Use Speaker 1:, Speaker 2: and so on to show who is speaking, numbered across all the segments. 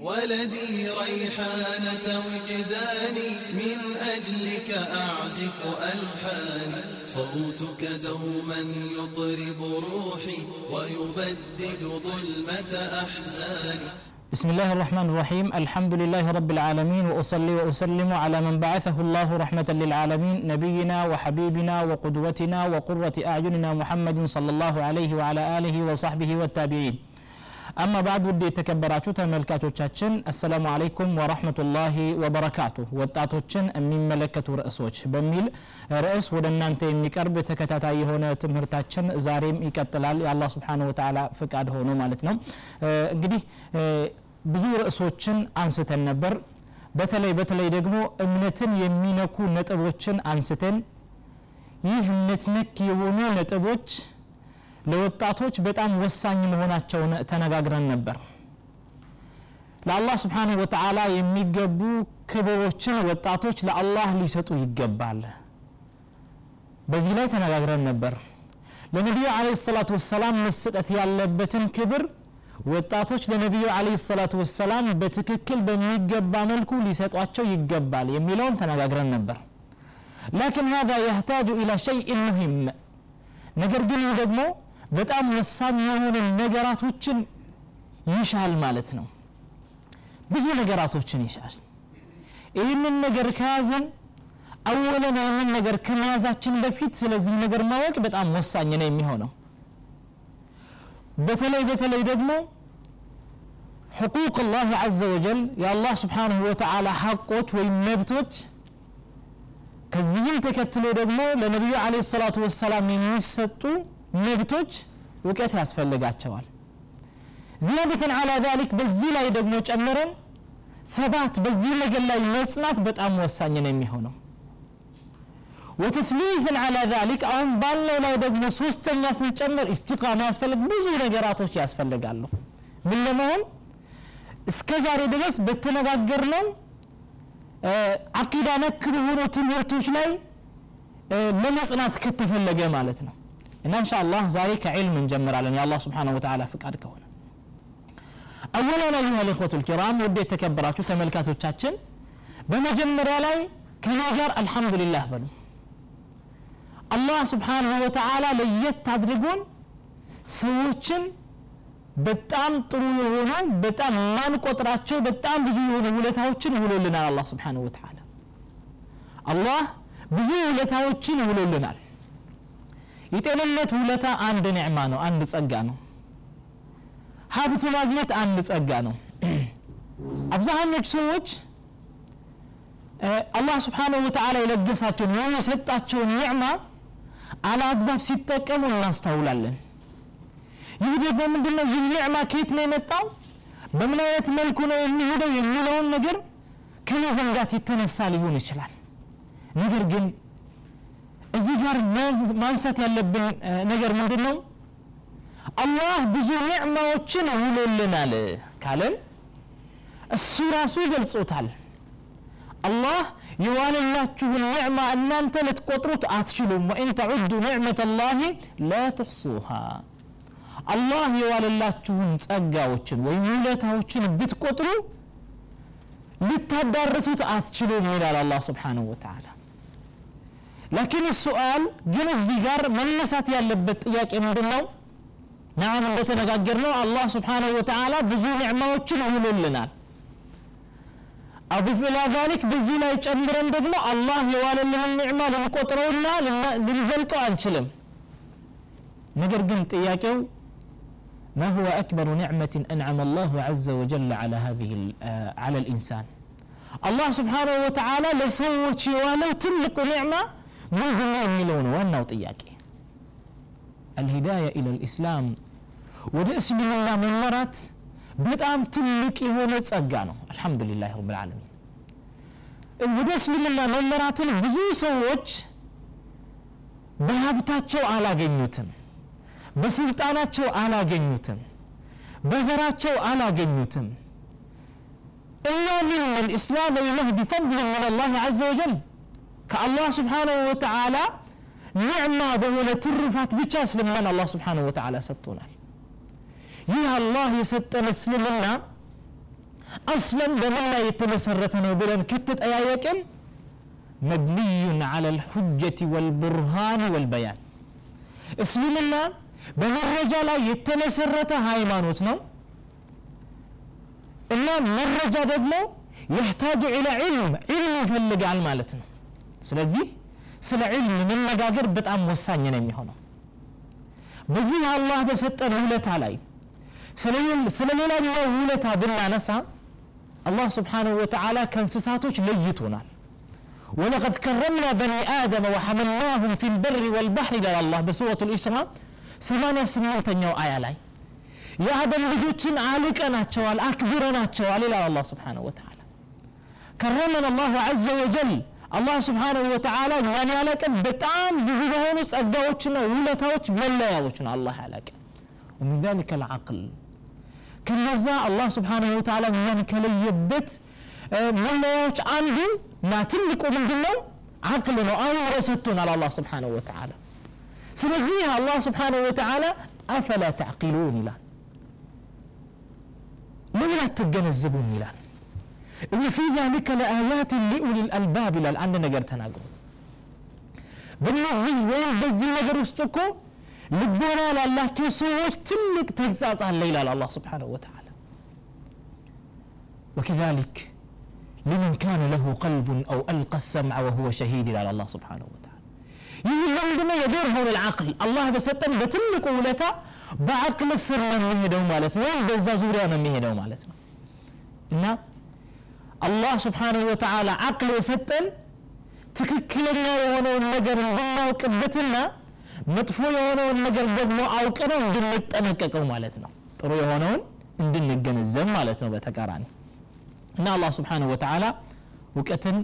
Speaker 1: ولدي ريحانة وجداني من أجلك أعزف ألحاني صوتك دوما يطرب روحي ويبدد ظلمة أحزاني
Speaker 2: بسم الله الرحمن الرحيم. الحمد لله رب العالمين وأصلي وأسلم على من بعثه الله رحمة للعالمين نبينا وحبيبنا وقدوتنا وقرة أعيننا محمد صلى الله عليه وعلى آله وصحبه والتابعين. አማ ባዕድ ውድ የተከበራችሁ ተመልካቾቻችን አሰላሙ አለይኩም ወራህመቱላሂ ወበረካቱ ወጣቶችን የሚመለከቱ ርዕሶች በሚል ርዕስ ወደ እናንተ የሚቀርብ ተከታታይ የሆነ ትምህርታችን ዛሬም ይቀጥላል። የአላ ስብሓን ወተላ ፍቃድ ሆኖ ማለት ነው። እንግዲህ ብዙ ርዕሶችን አንስተን ነበር። በተለይ በተለይ ደግሞ እምነትን የሚነኩ ነጥቦችን አንስተን ይህ እምነት ነክ የሆኑ ነጥቦች ለወጣቶች በጣም ወሳኝ መሆናቸውን ተነጋግረን ነበር ለአላህ ስብሓንሁ ወተዓላ የሚገቡ ክብሮችን ወጣቶች ለአላህ ሊሰጡ ይገባል በዚህ ላይ ተነጋግረን ነበር ለነቢዩ አለ ሰላቱ ወሰላም መስጠት ያለበትን ክብር ወጣቶች ለነቢዩ አለ ሰላቱ ወሰላም በትክክል በሚገባ መልኩ ሊሰጧቸው ይገባል የሚለውን ተነጋግረን ነበር ላኪን هذا يحتاج إلى شيء مهم ነገር ግን ይህ ደግሞ በጣም ወሳኝ የሆኑ ነገራቶችን ይሻል ማለት ነው። ብዙ ነገራቶችን ይሻል። ይህንን ነገር ከያዘን አወለን ይህንን ነገር ከመያዛችን በፊት ስለዚህ ነገር ማወቅ በጣም ወሳኝ ነው የሚሆነው። በተለይ በተለይ ደግሞ حقوق الله عز وجل يا الله سبحانه وتعالى حقوت ويمبتوت كزين تكتلو دقمو لنبي عليه الصلاة والسلام من يسطو መብቶች እውቀት ያስፈልጋቸዋል። ዚያደተን አላ ዛሊክ በዚህ ላይ ደግሞ ጨምረን ሰባት በዚህ ነገር ላይ መጽናት በጣም ወሳኝ ነው የሚሆነው። ወተፍሊፍን አላ ዛሊክ አሁን ባለው ላይ ደግሞ ሶስተኛ ስንጨምር ኢስቲቃማ ያስፈልግ ብዙ ነገራቶች ያስፈልጋሉ። ምን ለመሆን? እስከ ዛሬ ድረስ በተነጋገር ነው አቂዳ ነክ በሆኑ ትምህርቶች ላይ ለመጽናት ከተፈለገ ማለት ነው እና እንሻ አላህ ዛሬ ከዕልም እንጀምራለን። የአላህ ስብሓን ወተላ ፍቃድ ከሆነ አወላን አዩሃ ልእኽወቱ ልኪራም ውድ የተከበራችሁ ተመልካቶቻችን በመጀመሪያ ላይ ከኛ ጋር አልሐምዱሊላህ በሉ። አላህ ስብሓንሁ ወተዓላ ለየት አድርጎን ሰዎችን በጣም ጥሩ የሆኑ በጣም ማንቆጥራቸው በጣም ብዙ የሆኑ ውለታዎችን ውሎልናል። አላህ ስብሓን ወተዓላ አላህ ብዙ ውለታዎችን ውሎልናል የጤንነት ውለታ አንድ ኒዕማ ነው አንድ ጸጋ ነው። ሀብት ማግኘት አንድ ጸጋ ነው። አብዛኞቹ ሰዎች አላህ ስብሓንሁ ወተዓላ የለገሳቸውን ወይም የሰጣቸውን ኒዕማ አለአግባብ ሲጠቀሙ እናስተውላለን። ይህ ደግሞ ምንድነው? ይህ ኒዕማ ከየት ነው የመጣው? በምን አይነት መልኩ ነው የሚሄደው የሚለውን ነገር ከመዘንጋት የተነሳ ሊሆን ይችላል። ነገር ግን ጋር ማንሳት ያለብን ነገር ምንድን ነው አላህ ብዙ ኒዕማዎችን ውሎልናል ካለን እሱ ራሱ ገልጾታል። አላህ የዋለላችሁን ኒዕማ እናንተ ልትቆጥሩት አትችሉም። ወኢን ተዑዱ ኒዕመት ላህ ላ ትሕሱሃ። አላህ የዋለላችሁን ጸጋዎችን ወይም ውለታዎችን ብትቆጥሩ ልታዳርሱት አትችሉም ይላል አላህ ስብሓንሁ ወተዓላ لكن السؤال جل الزجار من نسأت يالبت إياك إمدنو نعم أنت نقاقرنو الله سبحانه وتعالى بزو نعمة وچن عمل لنا أضف إلى ذلك بزينا إيش أمرن دبنو الله يوال لهم نعمة لهم قطروا لنا لنزلكوا أنشلم. نقر قمت إياكو ما هو أكبر نعمة أنعم الله عز وجل على هذه آه، على الإنسان؟ الله سبحانه وتعالى لسوى شيوانه تملك نعمة ምንድን ነው የሚለው ነው ዋናው ጥያቄ? አልሂዳያ ኢላ ልእስላም ወደ እስልምና መመራት በጣም ትልቅ የሆነ ጸጋ ነው። አልሐምዱሊላህ ረብልዓለሚን ወደ እስልምና መመራትን ብዙ ሰዎች በሀብታቸው አላገኙትም በስልጣናቸው አላገኙትም በዘራቸው አላገኙትም። إلا من الإسلام يهدي فضلا من الله عز وجل ከአላህ ስብሓንሁ ወተዓላ ኒዕማ በሆነ ትሩፋት ብቻ እስልምናን አላህ ስብሓንሁ ወተዓላ ሰጥቶናል ይህ አላህ የሰጠን እስልምና አስለን በምን ላይ የተመሰረተ ነው ብለን ከተጠያየቅን መብንዩን አላ ልሑጀት ወልቡርሃን ወልበያን እስልምና በመረጃ ላይ የተመሰረተ ሃይማኖት ነው እና መረጃ ደግሞ የሕታጁ ኢላ ዒልም ዒልም ይፈልጋል ማለት ነው ስለዚህ ስለ ዒልም መነጋገር በጣም ወሳኝ ነው የሚሆነው በዚህ አላህ በሰጠን ውለታ ላይ ስለ ሌላኛው ውለታ ብናነሳ አላህ ስብሓንሁ ወተዓላ ከእንስሳቶች ለይቶናል ولقد كرمنا بني آدم وحملناهم في البر والبحر إلى الله بسورة الإسراء سمانيا سمانيا آية لاي يا آدم لجوتين عالقنا تشوال أكبرنا تشوال إلى الله سبحانه وتعالى كرمنا الله عز وجل الله سبحانه وتعالى يعني عليك بتام بزيهونس أدوتشنا ولتوش ملايوتشنا الله عليك ومن ذلك العقل ከነዛ አላህ ስብሓንሁ ወተዓላ እኛን ከለየበት መለያዎች አንዱ እና ትልቁ ምንድን ነው አቅል ነው አእምሮ ሰጥቶናል አላህ ስብሓንሁ ወተዓላ ስለዚህ አላህ ስብሓንሁ ወተዓላ አፈላ ተዕቂሉን ይላል ለምን አትገነዘቡም ይላል እነ ፊ ذلك ለአያት ሊኡሊ ልአልባብ ይላል አንድ ነገር ተናግሩ በእነዚህ ወይም በዚህ ነገር ውስጥ እኮ ልቦና ላላቸው ሰዎች ትልቅ ተግሳጽ አለ ይላል አላህ ስብሓንሁ ወተዓላ وكذلك لمن كان له قلب أو ألقى السمع وهو شهيد إلى الله سبحانه وتعالى ይህ ምንድነው የዶር ሆነ ልዓቅል አላህ በሰጠን በትልቁ ውለታ በአቅል ስር ነው የሚሄደው ማለት ነው ወይም በዛ ዙሪያ ነው የሚሄደው ማለት ነው እና አላህ ስብሓንሁ ወተዓላ አቅል የሰጠን ትክክለኛ የሆነውን ነገር እንድናውቅበትና መጥፎ የሆነውን ነገር ደግሞ አውቀነው እንድንጠነቀቀው ማለት ነው። ጥሩ የሆነውን እንድንገነዘብ ማለት ነው በተቃራኒ። እና አላህ ስብሓንሁ ወተዓላ እውቀትን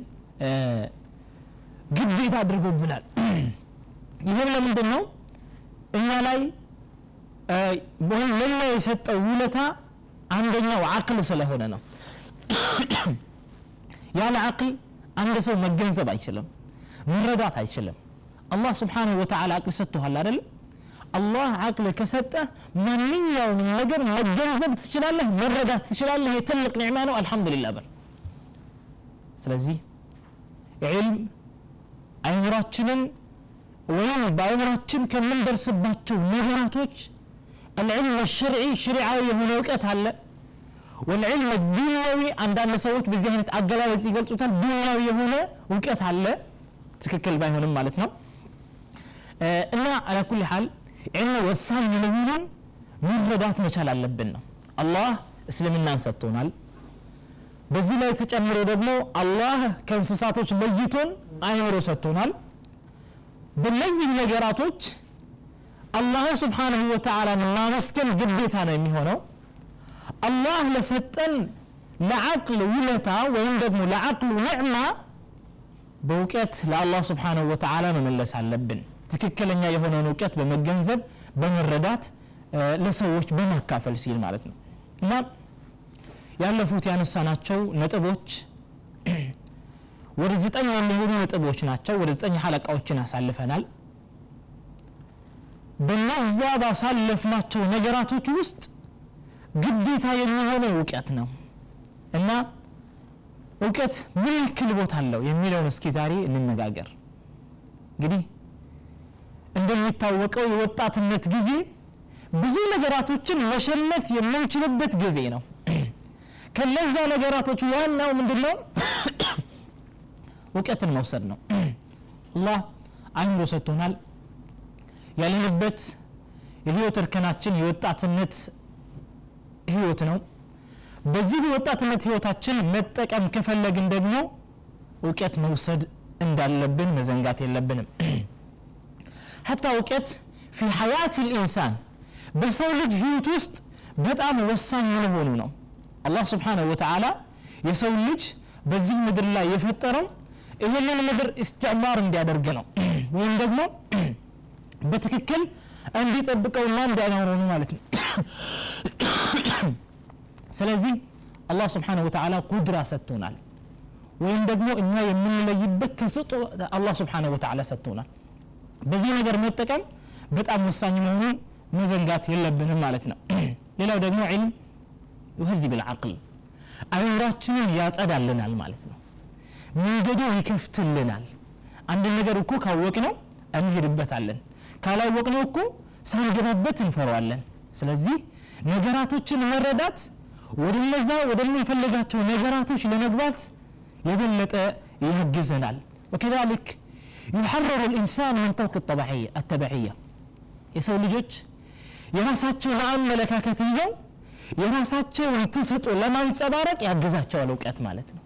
Speaker 2: ግዴታ አድርጎብናል። ይህም ለምንድን ነው እኛ ላይ ለኛ የሰጠው ውለታ አንደኛው አቅል ስለሆነ ነው ያለ አቅል አንድ ሰው መገንዘብ አይችልም መረዳት አይችልም አላህ ስብሓንሁ ወተዓላ አቅል ሰጥቶሃል አይደለም አላህ አቅል ከሰጠ ማንኛውም ነገር መገንዘብ ትችላለህ መረዳት ትችላለህ የትልቅ ኒዕማ ነው አልሐምዱሊላህ በል ስለዚህ ዒልም አይምራችንን ወይም በአይምራችን ከምንደርስባቸው ነገራቶች العلم الشرعي شرعي የሆነ እውቀት አለ ወልዕልም ዱንያዊ አንዳንድ ሰዎች በዚህ አይነት አገላለጽ ይገልጹታል። ዱንያዊ የሆነ እውቀት አለ። ትክክል ባይሆንም ማለት ነው። እና አላኩል ሃል ዕልም ወሳኝ መሆኑን መረዳት መቻል አለብን ነው። አላህ እስልምናን ሰጥቶናል። በዚህ ላይ ተጨምሮ ደግሞ አላህ ከእንስሳቶች ለይቶን አይምሮ ሰጥቶናል። በነዚህ ነገራቶች አላህ ስብሓንሁ ወተዓላ ማመስገን ግዴታ ነው የሚሆነው። አላህ ለሰጠን ለዓቅል ውለታ ወይም ደግሞ ለዓቅሉ ኒዕማ በእውቀት ለአላህ ስብሓንሁ ወተዓላ መመለስ አለብን። ትክክለኛ የሆነውን እውቀት በመገንዘብ በመረዳት ለሰዎች በማካፈል ሲል ማለት ነው። እና ያለፉት ያነሳናቸው ነጥቦች ወደ ዘጠኝ የሚሆኑ ነጥቦች ናቸው። ወደ ዘጠኝ ሐለቃዎችን አሳልፈናል። በነዛ ባሳለፍናቸው ነገራቶች ውስጥ ግዴታ የሚሆነው እውቀት ነው። እና እውቀት ምን ያክል ቦታ አለው የሚለውን እስኪ ዛሬ እንነጋገር። እንግዲህ እንደሚታወቀው የወጣትነት ጊዜ ብዙ ነገራቶችን መሸመት የምንችልበት ጊዜ ነው። ከነዛ ነገራቶች ዋናው ምንድን ነው እውቀትን መውሰድ ነው። አላህ አይምሮ ሰጥቶናል። ያለንበት የህይወት እርከናችን የወጣትነት ህይወት ነው። በዚህ በወጣትነት ህይወታችን መጠቀም ከፈለግን ደግሞ እውቀት መውሰድ እንዳለብን መዘንጋት የለብንም። ሐታ እውቀት ፊ ሐያት ልኢንሳን በሰው ልጅ ህይወት ውስጥ በጣም ወሳኝ መሆኑ ነው። አላህ ስብሓንሁ ወተዓላ የሰው ልጅ በዚህ ምድር ላይ የፈጠረው ይህንን ምድር እስትዕማር እንዲያደርግ ነው። ወይም ደግሞ በትክክል እንዲጠብቀውና እንዲያኖረው ነው ማለት ነው ስለዚህ አላህ ስብሓንሁ ወተዓላ ቁድራ ሰጥቶናል። ወይም ደግሞ እኛ የምንለይበት ተሰጦ አላህ ስብሓንሁ ወተዓላ ሰጥቶናል። በዚህ ነገር መጠቀም በጣም ወሳኝ መሆኑን መዘንጋት የለብንም ማለት ነው። ሌላው ደግሞ ዒልም ዩህዚብ ልዓቅል አይምሯችንን ያጸዳልናል ማለት ነው። መንገዱ ይከፍትልናል። አንድ ነገር እኮ ካወቅነው እንሄድበታለን ካላወቅነው እኮ ሳንገባበት እንፈረዋለን ስለዚህ ነገራቶችን መረዳት ወደነዛ ወደምንፈልጋቸው ነገራቶች ለመግባት የበለጠ ያግዘናል። ወከዛሊክ ዩሐረሩ ልኢንሳን ምን ጠውቅ አተባዕያ የሰው ልጆች የራሳቸውን አመለካከት ይዘው የራሳቸውን ተሰጦ ለማንጸባረቅ ያግዛቸዋል እውቀት ማለት ነው።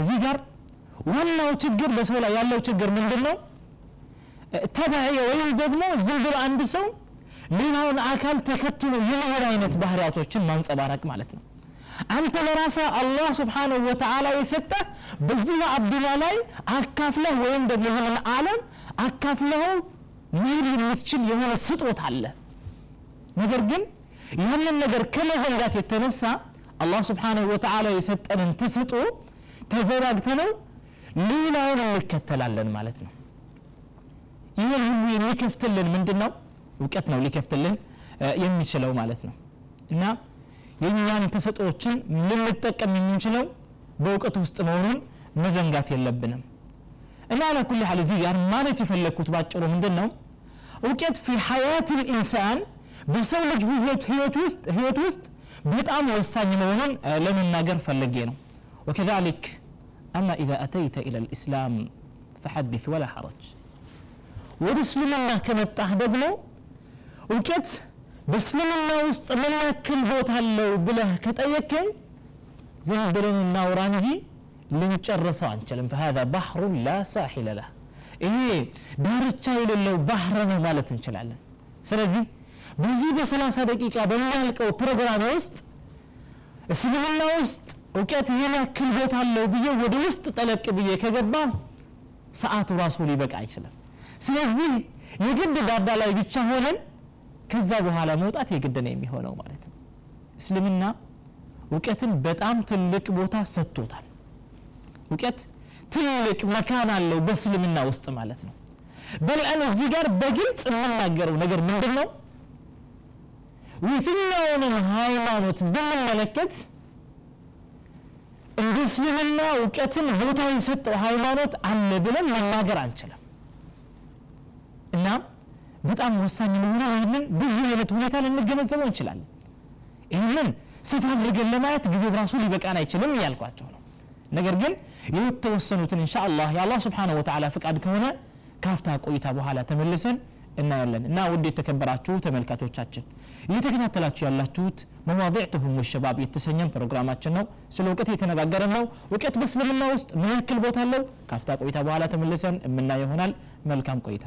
Speaker 2: እዚህ ጋር ዋናው ችግር በሰው ላይ ያለው ችግር ምንድን ነው ተባዕየ ወይም ደግሞ ዝም አንድ ሰው ሌላውን አካል ተከትሎ የመሄድ አይነት ባህሪያቶችን ማንጸባረቅ ማለት ነው። አንተ ለራሳ አላህ ስብሓንሁ ወተዓላ የሰጠህ በዚህ አዱኛ ላይ አካፍለህ ወይም ደግሞ ይህንን ዓለም አካፍለኸው መሄድ የምትችል የሆነ ስጦት አለ። ነገር ግን ያንን ነገር ከመዘንጋት የተነሳ አላህ ስብሓንሁ ወተዓላ የሰጠንን ትስጦ ተዘናግተነው ሌላውን እንከተላለን ማለት ነው። ይህን ሁሉ የሚከፍትልን ምንድን ነው እውቀት ነው ሊከፍትልን የሚችለው ማለት ነው እና የእኛን ተሰጦችን ልንጠቀም የምንችለው በእውቀት ውስጥ መሆኑን መዘንጋት የለብንም እና አላኩል ሀል እዚህ ጋር ማለት የፈለግኩት ባጭሩ ምንድን ነው እውቀት ፊ ሐያት ልኢንሳን በሰው ልጅ ህይወት ውስጥ ህይወት ውስጥ በጣም ወሳኝ መሆኑን ለመናገር ፈልጌ ነው وكذلك أما إذا أتيت إلى الإسلام فحدث ولا حرج ወደ እስልምና ከመጣህ ደግሞ እውቀት በእስልምና ውስጥ ምን ያክል ቦታ አለው ብለህ ከጠየከኝ ዝም ብለን እናውራ እንጂ ልንጨርሰው አንችልም فهذا بحر لا ساحل له ይሄ ዳርቻ የሌለው ባህር ነው ማለት እንችላለን ስለዚህ በዚህ በሰላሳ ደቂቃ በሚያልቀው ፕሮግራም ውስጥ እስልምና ውስጥ እውቀት ይህን ያክል ቦታ አለው ብዬ ወደ ውስጥ ጠለቅ ብዬ ከገባ ሰዓቱ ራሱ ሊበቃ አይችልም ስለዚህ የግድ ዳዳ ላይ ብቻ ሆነን ከዛ በኋላ መውጣት የግድ ነው የሚሆነው ማለት ነው። እስልምና እውቀትን በጣም ትልቅ ቦታ ሰጥቶታል። እውቀት ትልቅ መካን አለው በእስልምና ውስጥ ማለት ነው። በልአን እዚህ ጋር በግልጽ የምናገረው ነገር ምንድን ነው የትኛውንም ሃይማኖት ብንመለከት እንደ እስልምና እውቀትን ቦታ የሰጠው ሃይማኖት አለ ብለን መናገር አንችልም በጣም ወሳኝ መሆኑ ይህንን በዚህ አይነት ሁኔታ ልንገነዘበው እንችላለን። ይህንን ሰፋ አድርገን ለማየት ጊዜ ራሱ ሊበቃን አይችልም እያልኳቸው ነው። ነገር ግን የተወሰኑትን እንሻ አላህ የአላህ ስብሓን ወተላ ፍቃድ ከሆነ ካፍታ ቆይታ በኋላ ተመልሰን እናያለን። እና ውድ የተከበራችሁ ተመልካቾቻችን እየተከታተላችሁ ያላችሁት መዋضዕ ትሁም ወሸባብ የተሰኘን ፕሮግራማችን ነው። ስለ እውቀት የተነጋገረን ነው። እውቀት በእስልምና ውስጥ ምን ያክል ቦታ አለው? ካፍታ ቆይታ በኋላ ተመልሰን የምናየው ይሆናል። መልካም ቆይታ